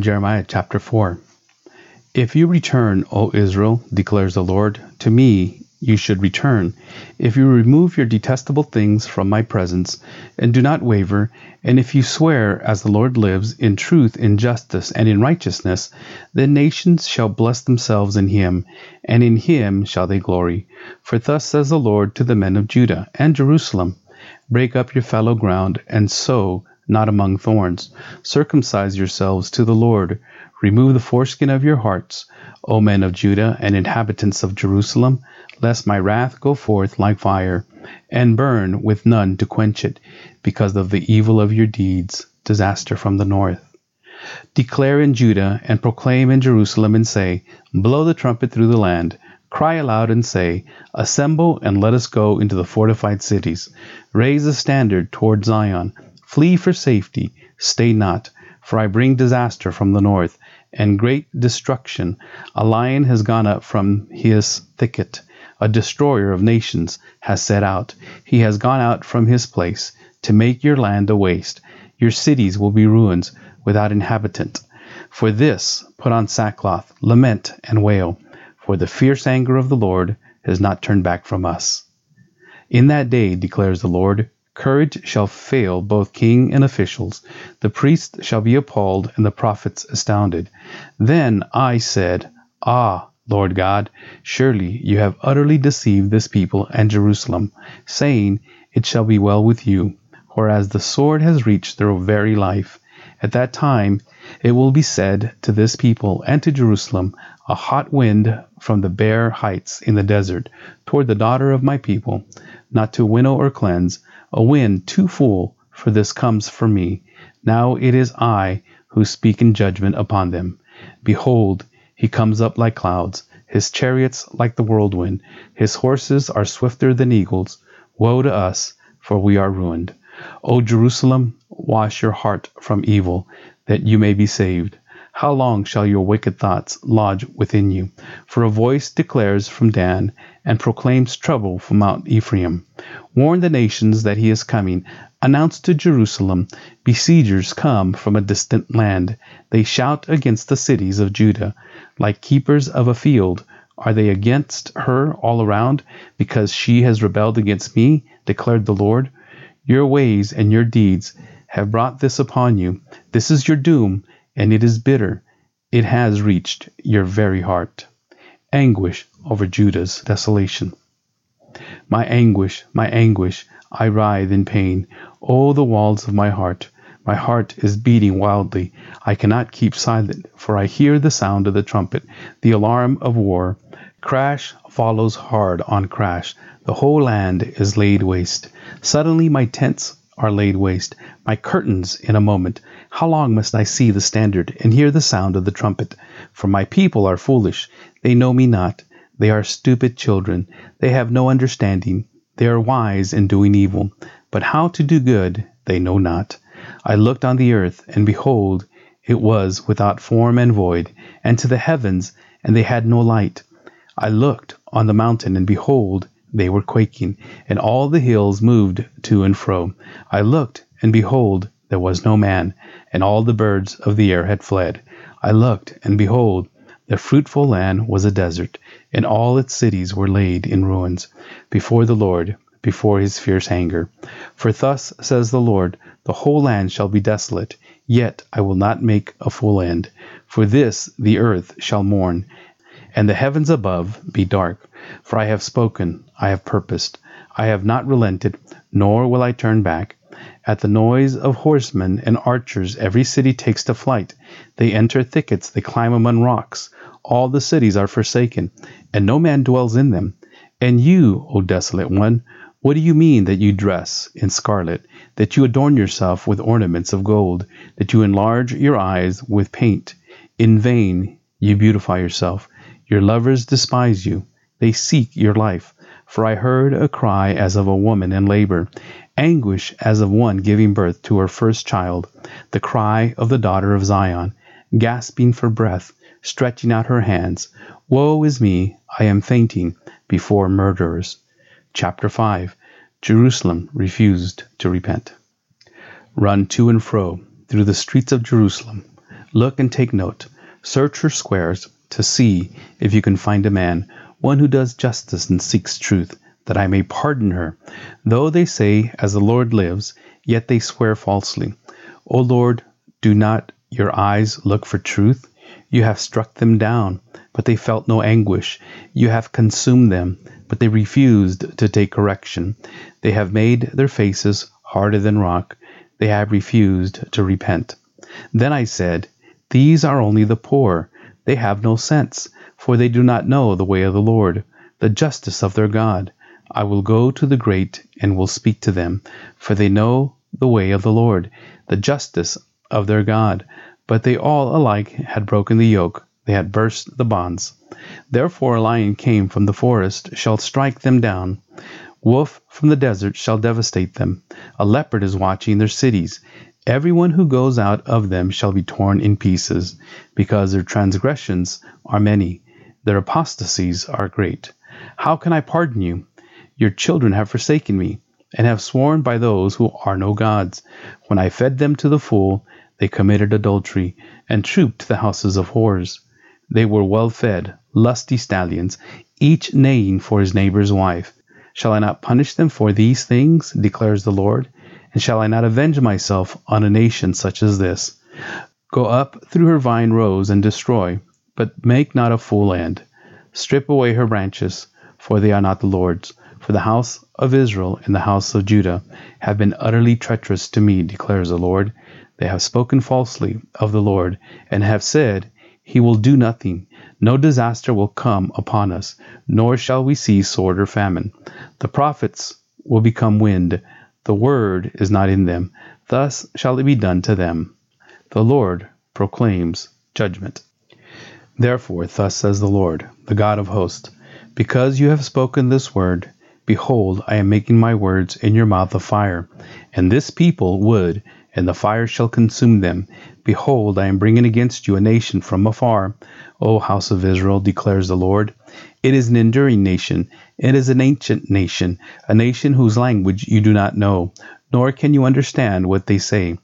Jeremiah chapter 4. If you return, O Israel, declares the Lord, to me you should return. If you remove your detestable things from my presence, and do not waver, and if you swear, as the Lord lives, in truth, in justice, and in righteousness, then nations shall bless themselves in him, and in him shall they glory. For thus says the Lord to the men of Judah and Jerusalem Break up your fallow ground, and sow not among thorns. Circumcise yourselves to the Lord. Remove the foreskin of your hearts, O men of Judah and inhabitants of Jerusalem, lest my wrath go forth like fire, and burn with none to quench it, because of the evil of your deeds, disaster from the north. Declare in Judah and proclaim in Jerusalem and say, Blow the trumpet through the land. Cry aloud and say, Assemble and let us go into the fortified cities. Raise a standard toward Zion Flee for safety, stay not, for I bring disaster from the north, and great destruction. A lion has gone up from his thicket, a destroyer of nations has set out. He has gone out from his place to make your land a waste. Your cities will be ruins without inhabitant. For this, put on sackcloth, lament, and wail, for the fierce anger of the Lord has not turned back from us. In that day, declares the Lord, Courage shall fail both king and officials. The priests shall be appalled and the prophets astounded. Then I said, Ah, Lord God, surely you have utterly deceived this people and Jerusalem, saying, It shall be well with you, whereas the sword has reached their very life. At that time it will be said to this people and to Jerusalem, A hot wind from the bare heights in the desert, toward the daughter of my people, not to winnow or cleanse a wind too full for this comes from me. Now it is I who speak in judgment upon them. Behold, he comes up like clouds, his chariots like the whirlwind, his horses are swifter than eagles. Woe to us, for we are ruined. O Jerusalem, wash your heart from evil, that you may be saved. How long shall your wicked thoughts lodge within you? For a voice declares from Dan, and proclaims trouble from Mount Ephraim. Warn the nations that he is coming. Announce to Jerusalem, Besiegers come from a distant land. They shout against the cities of Judah. Like keepers of a field, are they against her all around, because she has rebelled against me, declared the Lord? Your ways and your deeds have brought this upon you. This is your doom and it is bitter. It has reached your very heart. Anguish over Judah's desolation. My anguish, my anguish, I writhe in pain. Oh, the walls of my heart! My heart is beating wildly. I cannot keep silent, for I hear the sound of the trumpet, the alarm of war. Crash follows hard on crash. The whole land is laid waste. Suddenly my tents are laid waste, my curtains in a moment. How long must I see the standard and hear the sound of the trumpet? For my people are foolish, they know me not. They are stupid children, they have no understanding. They are wise in doing evil, but how to do good they know not. I looked on the earth, and behold, it was without form and void, and to the heavens, and they had no light. I looked on the mountain, and behold, they were quaking, and all the hills moved to and fro. I looked, and behold, there was no man, and all the birds of the air had fled. I looked, and behold, the fruitful land was a desert, and all its cities were laid in ruins, before the Lord, before his fierce anger. For thus says the Lord, the whole land shall be desolate, yet I will not make a full end. For this the earth shall mourn, and the heavens above be dark. For I have spoken, I have purposed, I have not relented, nor will I turn back. At the noise of horsemen and archers every city takes to flight. They enter thickets, they climb among rocks. All the cities are forsaken, and no man dwells in them. And you, O desolate one, what do you mean that you dress in scarlet, that you adorn yourself with ornaments of gold, that you enlarge your eyes with paint? In vain you beautify yourself. Your lovers despise you. They seek your life. For I heard a cry as of a woman in labor, anguish as of one giving birth to her first child, the cry of the daughter of Zion, gasping for breath, stretching out her hands. Woe is me, I am fainting before murderers. Chapter 5 Jerusalem refused to repent. Run to and fro through the streets of Jerusalem. Look and take note. Search her squares to see if you can find a man, one who does justice and seeks truth, that I may pardon her. Though they say, As the Lord lives, yet they swear falsely. O Lord, do not your eyes look for truth? You have struck them down, but they felt no anguish. You have consumed them, but they refused to take correction. They have made their faces harder than rock. They have refused to repent. Then I said, These are only the poor. They have no sense, for they do not know the way of the Lord, the justice of their God. I will go to the great and will speak to them, for they know the way of the Lord, the justice of their God. But they all alike had broken the yoke, they had burst the bonds. Therefore a lion came from the forest, shall strike them down. Wolf from the desert shall devastate them. A leopard is watching their cities. Everyone who goes out of them shall be torn in pieces, because their transgressions are many, their apostasies are great. How can I pardon you? Your children have forsaken me, and have sworn by those who are no gods. When I fed them to the full, they committed adultery, and trooped to the houses of whores. They were well fed, lusty stallions, each neighing for his neighbor's wife. Shall I not punish them for these things, declares the Lord? And shall I not avenge myself on a nation such as this? Go up through her vine rows and destroy, but make not a full end. Strip away her branches, for they are not the Lord's. For the house of Israel and the house of Judah have been utterly treacherous to me, declares the Lord. They have spoken falsely of the Lord, and have said, He will do nothing. No disaster will come upon us, nor shall we see sword or famine. The prophets will become wind. The word is not in them. Thus shall it be done to them. The Lord proclaims judgment. Therefore, thus says the Lord, the God of hosts, because you have spoken this word, behold, I am making my words in your mouth a fire, and this people wood and the fire shall consume them. Behold, I am bringing against you a nation from afar, O house of Israel, declares the Lord. It is an enduring nation, it is an ancient nation, a nation whose language you do not know, nor can you understand what they say.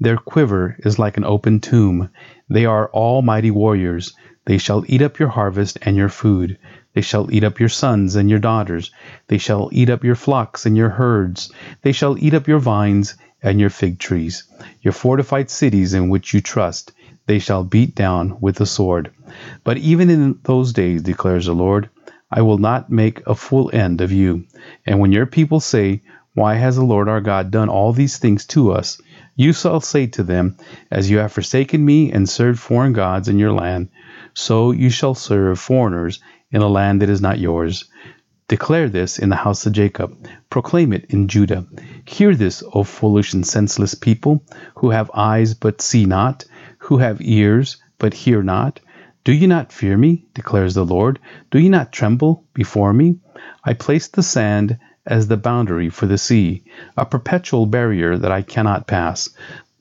Their quiver is like an open tomb. They are all mighty warriors. They shall eat up your harvest and your food. They shall eat up your sons and your daughters. They shall eat up your flocks and your herds. They shall eat up your vines and your fig trees, your fortified cities in which you trust, they shall beat down with the sword. But even in those days, declares the Lord, I will not make a full end of you. And when your people say, Why has the Lord our God done all these things to us? You shall say to them, As you have forsaken me and served foreign gods in your land, so you shall serve foreigners in a land that is not yours. Declare this in the house of Jacob. Proclaim it in Judah. Hear this, O foolish and senseless people, who have eyes but see not, who have ears but hear not. Do you not fear me, declares the Lord? Do you not tremble before me? I placed the sand as the boundary for the sea, a perpetual barrier that I cannot pass.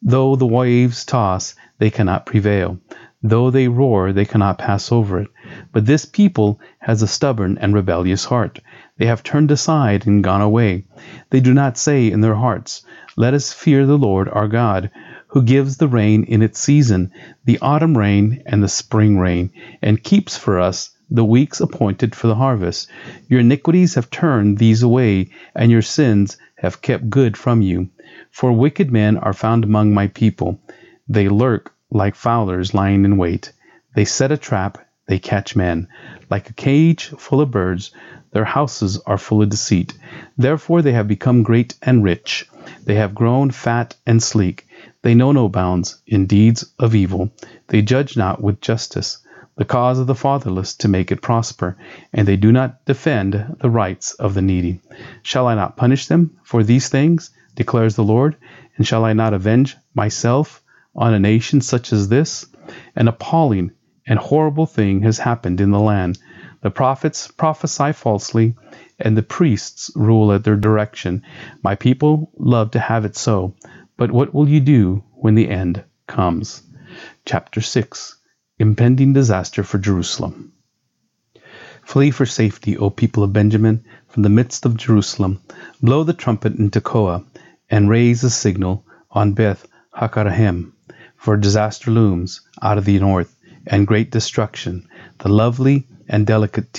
Though the waves toss, they cannot prevail. Though they roar, they cannot pass over it. But this people has a stubborn and rebellious heart. They have turned aside and gone away. They do not say in their hearts, Let us fear the Lord our God, who gives the rain in its season, the autumn rain and the spring rain, and keeps for us the weeks appointed for the harvest. Your iniquities have turned these away, and your sins have kept good from you. For wicked men are found among my people. They lurk like fowlers lying in wait. They set a trap, they catch men. Like a cage full of birds, their houses are full of deceit. Therefore they have become great and rich. They have grown fat and sleek. They know no bounds in deeds of evil. They judge not with justice the cause of the fatherless to make it prosper, and they do not defend the rights of the needy. Shall I not punish them for these things, declares the Lord? And shall I not avenge myself on a nation such as this? An appalling and horrible thing has happened in the land. The prophets prophesy falsely, and the priests rule at their direction. My people love to have it so. But what will you do when the end comes? Chapter 6 Impending Disaster for Jerusalem. Flee for safety, O people of Benjamin, from the midst of Jerusalem. Blow the trumpet in Tekoa, and raise a signal on Beth Haccherem for disaster looms out of the north, and great destruction. The lovely and delicate,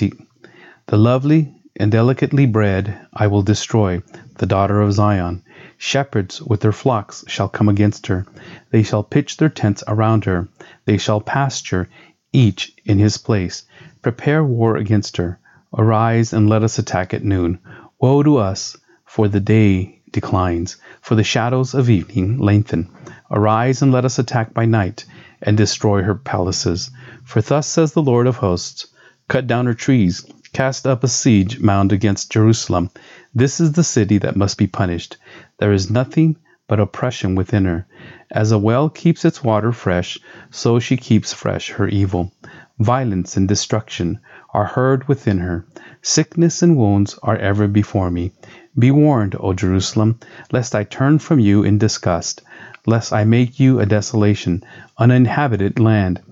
the lovely and delicately bred I will destroy, the daughter of Zion. Shepherds with their flocks shall come against her. They shall pitch their tents around her. They shall pasture, each in his place. Prepare war against her. Arise and let us attack at noon. Woe to us, for the day declines, for the shadows of evening lengthen. Arise and let us attack by night, and destroy her palaces. For thus says the Lord of hosts Cut down her trees, cast up a siege mound against Jerusalem. This is the city that must be punished. There is nothing but oppression within her. As a well keeps its water fresh, so she keeps fresh her evil. Violence and destruction are heard within her. Sickness and wounds are ever before me. Be warned, O Jerusalem, lest I turn from you in disgust lest I make you a desolation, uninhabited land.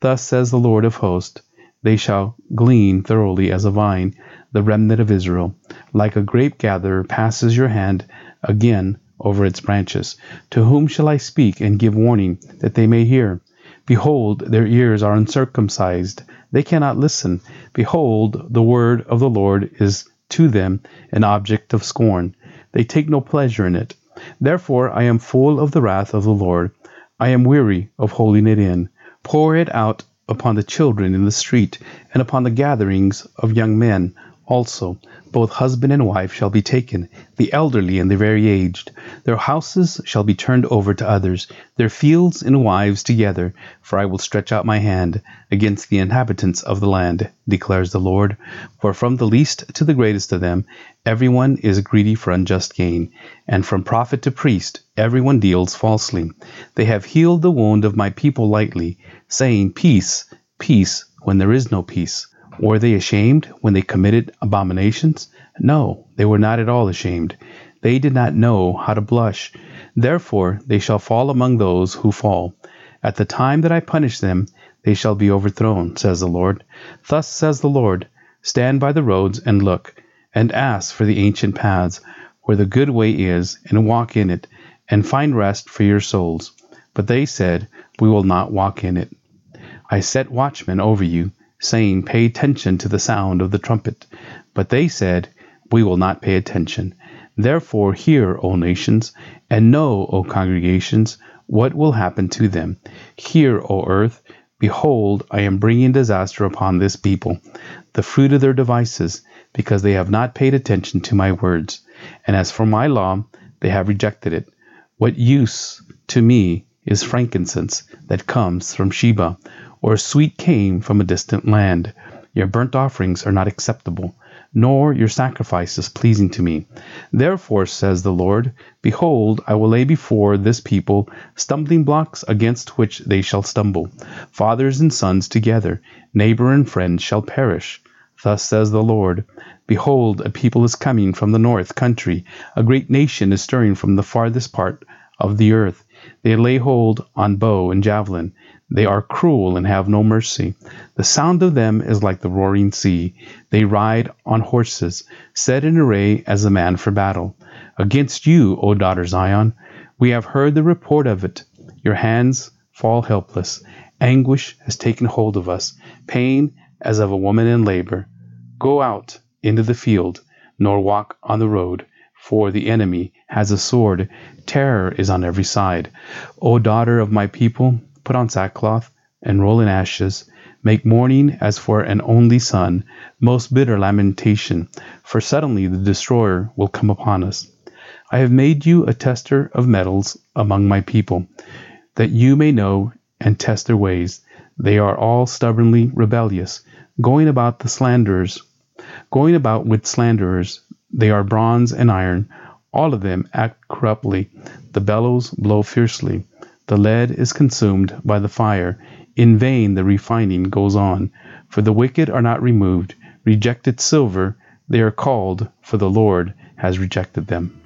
Thus says the Lord of hosts They shall glean thoroughly as a vine, the remnant of Israel. Like a grape gatherer passes your hand again over its branches. To whom shall I speak and give warning, that they may hear? Behold, their ears are uncircumcised, they cannot listen. Behold, the word of the Lord is to them an object of scorn. They take no pleasure in it. Therefore I am full of the wrath of the Lord. I am weary of holding it in. Pour it out upon the children in the street, and upon the gatherings of young men also. Both husband and wife shall be taken, the elderly and the very aged. Their houses shall be turned over to others, their fields and wives together. For I will stretch out my hand against the inhabitants of the land, declares the Lord. For from the least to the greatest of them, every one is greedy for unjust gain, and from prophet to priest, every one deals falsely. They have healed the wound of my people lightly, saying, Peace, peace, when there is no peace. Were they ashamed when they committed abominations? No, they were not at all ashamed. They did not know how to blush. Therefore they shall fall among those who fall. At the time that I punish them, they shall be overthrown, says the Lord. Thus says the Lord Stand by the roads and look, and ask for the ancient paths, where the good way is, and walk in it, and find rest for your souls. But they said, We will not walk in it. I set watchmen over you saying, Pay attention to the sound of the trumpet. But they said, We will not pay attention. Therefore, hear, O nations, and know, O congregations, what will happen to them. Hear, O earth, behold, I am bringing disaster upon this people, the fruit of their devices, because they have not paid attention to my words. And as for my law, they have rejected it. What use to me is frankincense that comes from Sheba, or sweet cane from a distant land. Your burnt offerings are not acceptable, nor your sacrifices pleasing to me. Therefore, says the Lord, Behold, I will lay before this people stumbling blocks against which they shall stumble. Fathers and sons together, neighbor and friend shall perish. Thus says the Lord Behold, a people is coming from the north country, a great nation is stirring from the farthest part of the earth. They lay hold on bow and javelin. They are cruel and have no mercy. The sound of them is like the roaring sea. They ride on horses, set in array as a man for battle. Against you, O daughter Zion, we have heard the report of it. Your hands fall helpless. Anguish has taken hold of us, pain as of a woman in labor. Go out into the field, nor walk on the road, for the enemy has a sword. Terror is on every side. O daughter of my people, put on sackcloth, and roll in ashes, make mourning as for an only son, most bitter lamentation, for suddenly the destroyer will come upon us. I have made you a tester of metals among my people, that you may know and test their ways. They are all stubbornly rebellious, going about the slanderers, going about with slanderers. They are bronze and iron. All of them act corruptly. The bellows blow fiercely. The lead is consumed by the fire. In vain the refining goes on, for the wicked are not removed. Rejected silver, they are called, for the Lord has rejected them.